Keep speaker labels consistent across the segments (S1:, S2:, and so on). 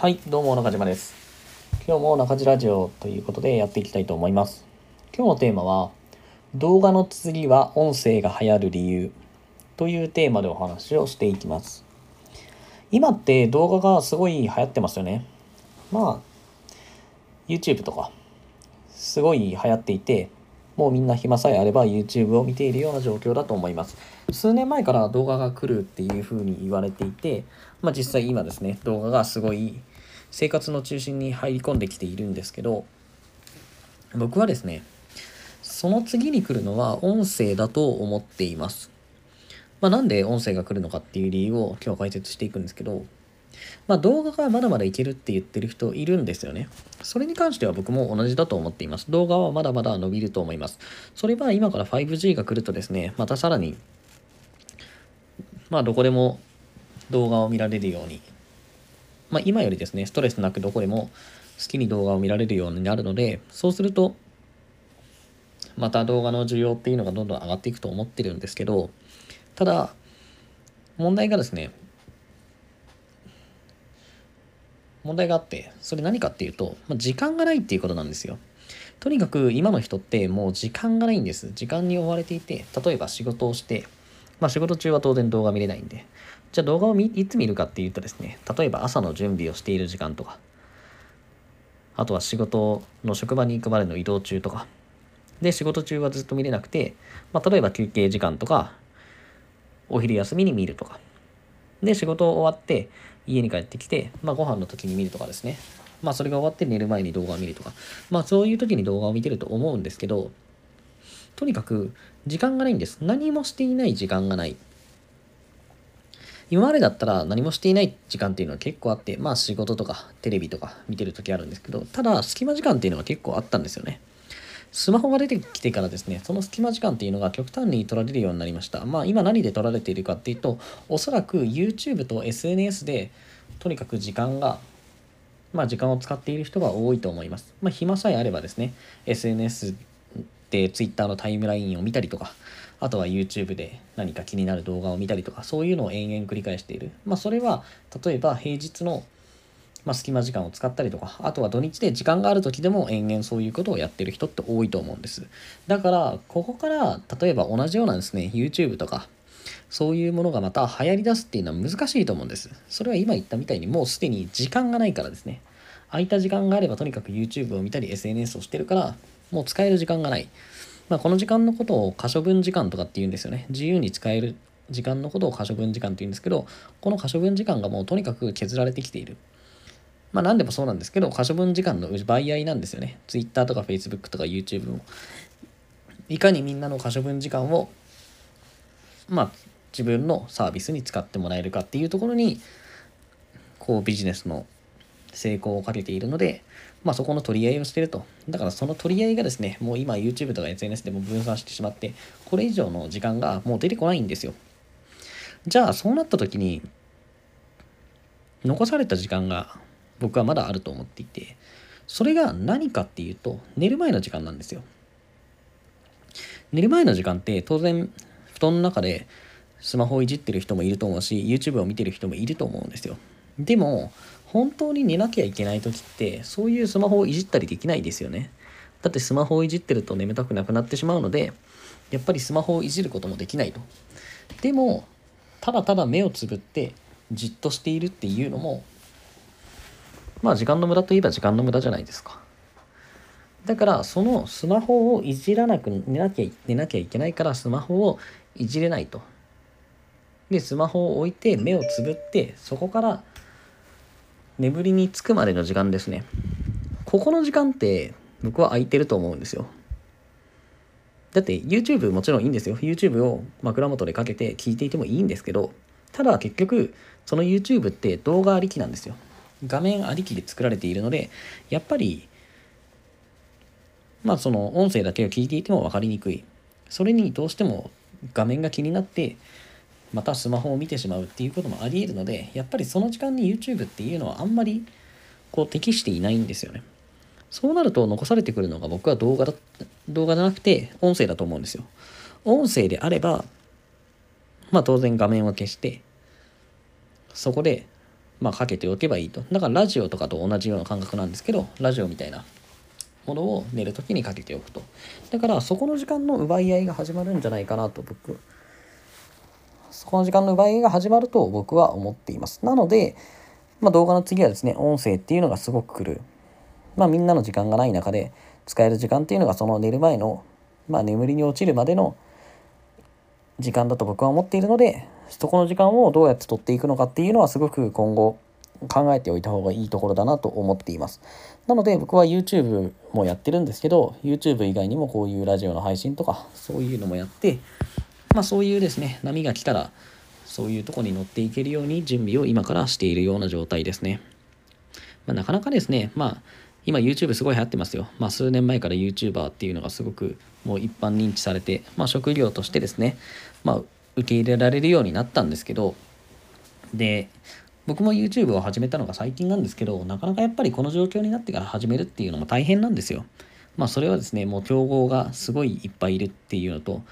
S1: はい、どうも中島です。今日も中島ラジオということでやっていきたいと思います。今日のテーマは、動画の次は音声が流行る理由というテーマでお話をしていきます。今って動画がすごい流行ってますよね。まあ、YouTube とか、すごい流行っていて、もうみんな暇さえあれば YouTube を見ているような状況だと思います。数年前から動画が来るっていうふうに言われていて、まあ実際今ですね、動画がすごい生活の中心に入り込んできているんですけど、僕はですね、その次に来るのは音声だと思っています。まあなんで音声が来るのかっていう理由を今日解説していくんですけど、まあ動画がまだまだいけるって言ってる人いるんですよね。それに関しては僕も同じだと思っています。動画はまだまだ伸びると思います。それは今から 5G が来るとですね、またさらに、まあどこでも動画を見られるように、まあ今よりですね、ストレスなくどこでも好きに動画を見られるようになるので、そうすると、また動画の需要っていうのがどんどん上がっていくと思ってるんですけど、ただ、問題がですね、問題があって、それ何かっていうと、まあ、時間がないっていうことなんですよ。とにかく今の人ってもう時間がないんです。時間に追われていて、例えば仕事をして、まあ仕事中は当然動画見れないんで、じゃあ動画を見いつ見るかっていうとですね、例えば朝の準備をしている時間とか、あとは仕事の職場に行くまでの移動中とか、で、仕事中はずっと見れなくて、まあ例えば休憩時間とか、お昼休みに見るとか、で、仕事終わって家に帰ってきて、まあご飯の時に見るとかですね。まあそれが終わって寝る前に動画を見るとか、まあそういう時に動画を見てると思うんですけど、とにかく時間がないんです。何もしていない時間がない。今までだったら何もしていない時間っていうのは結構あって、まあ仕事とかテレビとか見てる時あるんですけど、ただ隙間時間っていうのは結構あったんですよね。スマホが出てきてからですね、その隙間時間っていうのが極端に取られるようになりました。まあ今何で取られているかっていうと、おそらく YouTube と SNS でとにかく時間が、まあ時間を使っている人が多いと思います。まあ暇さえあればですね、SNS Twitter のタイムラインを見たりとか、あとは YouTube で何か気になる動画を見たりとか、そういうのを延々繰り返している。まあそれは、例えば平日のまあ、隙間時間を使ったりとか、あとは土日で時間がある時でも延々そういうことをやってる人って多いと思うんです。だから、ここから、例えば同じようなですね、YouTube とか、そういうものがまた流行り出すっていうのは難しいと思うんです。それは今言ったみたいにもうすでに時間がないからですね。空いた時間があればとにかく YouTube を見たり SNS をしてるから、もう使える時間がない。まあ、この時間のことを可処分時間とかって言うんですよね。自由に使える時間のことを可処分時間って言うんですけど、この可処分時間がもうとにかく削られてきている。まあ何でもそうなんですけど、可処分時間の奪い合いなんですよね。Twitter とか Facebook とか YouTube も。いかにみんなの可処分時間を、まあ自分のサービスに使ってもらえるかっていうところに、こうビジネスの成功をかけているので、まあそこの取り合いをしてると。だからその取り合いがですね、もう今 YouTube とか SNS でも分散してしまって、これ以上の時間がもう出てこないんですよ。じゃあそうなった時に、残された時間が僕はまだあると思っていて、それが何かっていうと、寝る前の時間なんですよ。寝る前の時間って当然、布団の中でスマホをいじってる人もいると思うし、YouTube を見てる人もいると思うんですよ。でも、本当に寝なきゃいけない時って、そういうスマホをいじったりできないですよね。だってスマホをいじってると眠たくなくなってしまうので、やっぱりスマホをいじることもできないと。でも、ただただ目をつぶってじっとしているっていうのも、まあ時間の無駄といえば時間の無駄じゃないですか。だからそのスマホをいじらなく寝なきゃ寝なきゃいけないからスマホをいじれないと。でスマホを置いて目をつぶってそこから眠りにつくまでの時間ですね。ここの時間って僕は空いてると思うんですよ。だって YouTube もちろんいいんですよ。YouTube を枕元でかけて聞いていてもいいんですけど、ただ結局その YouTube って動画ありきなんですよ。画面ありきで作られているので、やっぱり、まあその音声だけを聞いていても分かりにくい。それにどうしても画面が気になって、またスマホを見てしまうっていうこともあり得るので、やっぱりその時間に YouTube っていうのはあんまりこう適していないんですよね。そうなると残されてくるのが僕は動画だ、動画じゃなくて音声だと思うんですよ。音声であれば、まあ当然画面を消して、そこでまあ、かけておけばいいと。だからラジオとかと同じような感覚なんですけど、ラジオみたいなものを寝るときにかけておくと。だからそこの時間の奪い合いが始まるんじゃないかなと僕、そこの時間の奪い合いが始まると僕は思っています。なので、まあ、動画の次はですね、音声っていうのがすごく来る。まあみんなの時間がない中で使える時間っていうのがその寝る前の、まあ、眠りに落ちるまでの時間だと僕は思っているのでそこの時間をどうやって取っていくのかっていうのはすごく今後考えておいた方がいいところだなと思っています。なので僕は YouTube もやってるんですけど YouTube 以外にもこういうラジオの配信とかそういうのもやってまあそういうですね波が来たらそういうとこに乗っていけるように準備を今からしているような状態ですね。まあ、なかなかですねまあ今 YouTube すごい流行ってますよ。まあ数年前から YouTuber っていうのがすごくもう一般認知されて、まあ職業としてですね、まあ受け入れられるようになったんですけど、で、僕も YouTube を始めたのが最近なんですけど、なかなかやっぱりこの状況になってから始めるっていうのも大変なんですよ。まあそれはですね、もう競合がすごいいっぱいいるっていうのと、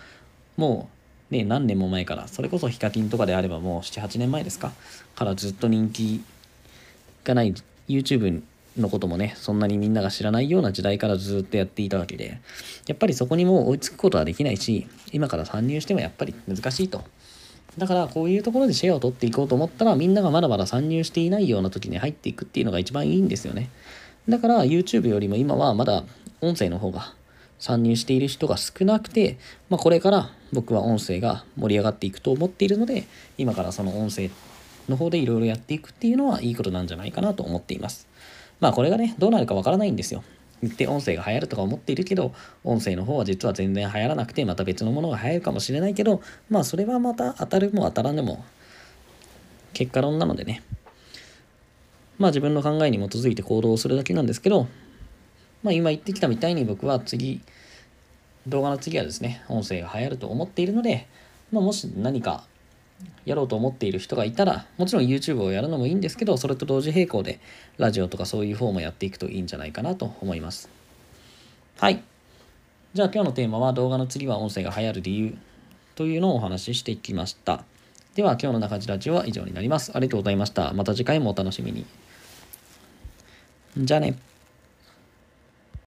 S1: もうね、何年も前から、それこそヒカキンとかであればもう7、8年前ですか、からずっと人気がない YouTube のこともね、そんなにみんなが知らないような時代からずっとやっていたわけで、やっぱりそこにも追いつくことはできないし、今から参入してもやっぱり難しいと。だからこういうところでシェアを取っていこうと思ったらみんながまだまだ参入していないような時に入っていくっていうのが一番いいんですよね。だから YouTube よりも今はまだ音声の方が参入している人が少なくて、まあ、これから僕は音声が盛り上がっていくと思っているので今からその音声の方でいろいろやっていくっていうのはいいことなんじゃないかなと思っています。まあこれがね、どうなるかわからないんですよ。言って音声が流行るとか思っているけど、音声の方は実は全然流行らなくて、また別のものが流行るかもしれないけど、まあそれはまた当たるも当たらんでも、結果論なのでね。まあ自分の考えに基づいて行動するだけなんですけど、まあ今言ってきたみたいに僕は次、動画の次はですね、音声が流行ると思っているので、まあもし何かやろうと思っている人がいたら、もちろん YouTube をやるのもいいんですけど、それと同時並行でラジオとかそういう方もやっていくといいんじゃないかなと思います。はい。じゃあ今日のテーマは動画の次は音声が流行る理由というのをお話ししていきました。では今日の中地ラジオは以上になります。ありがとうございました。また次回もお楽しみに。じゃあね。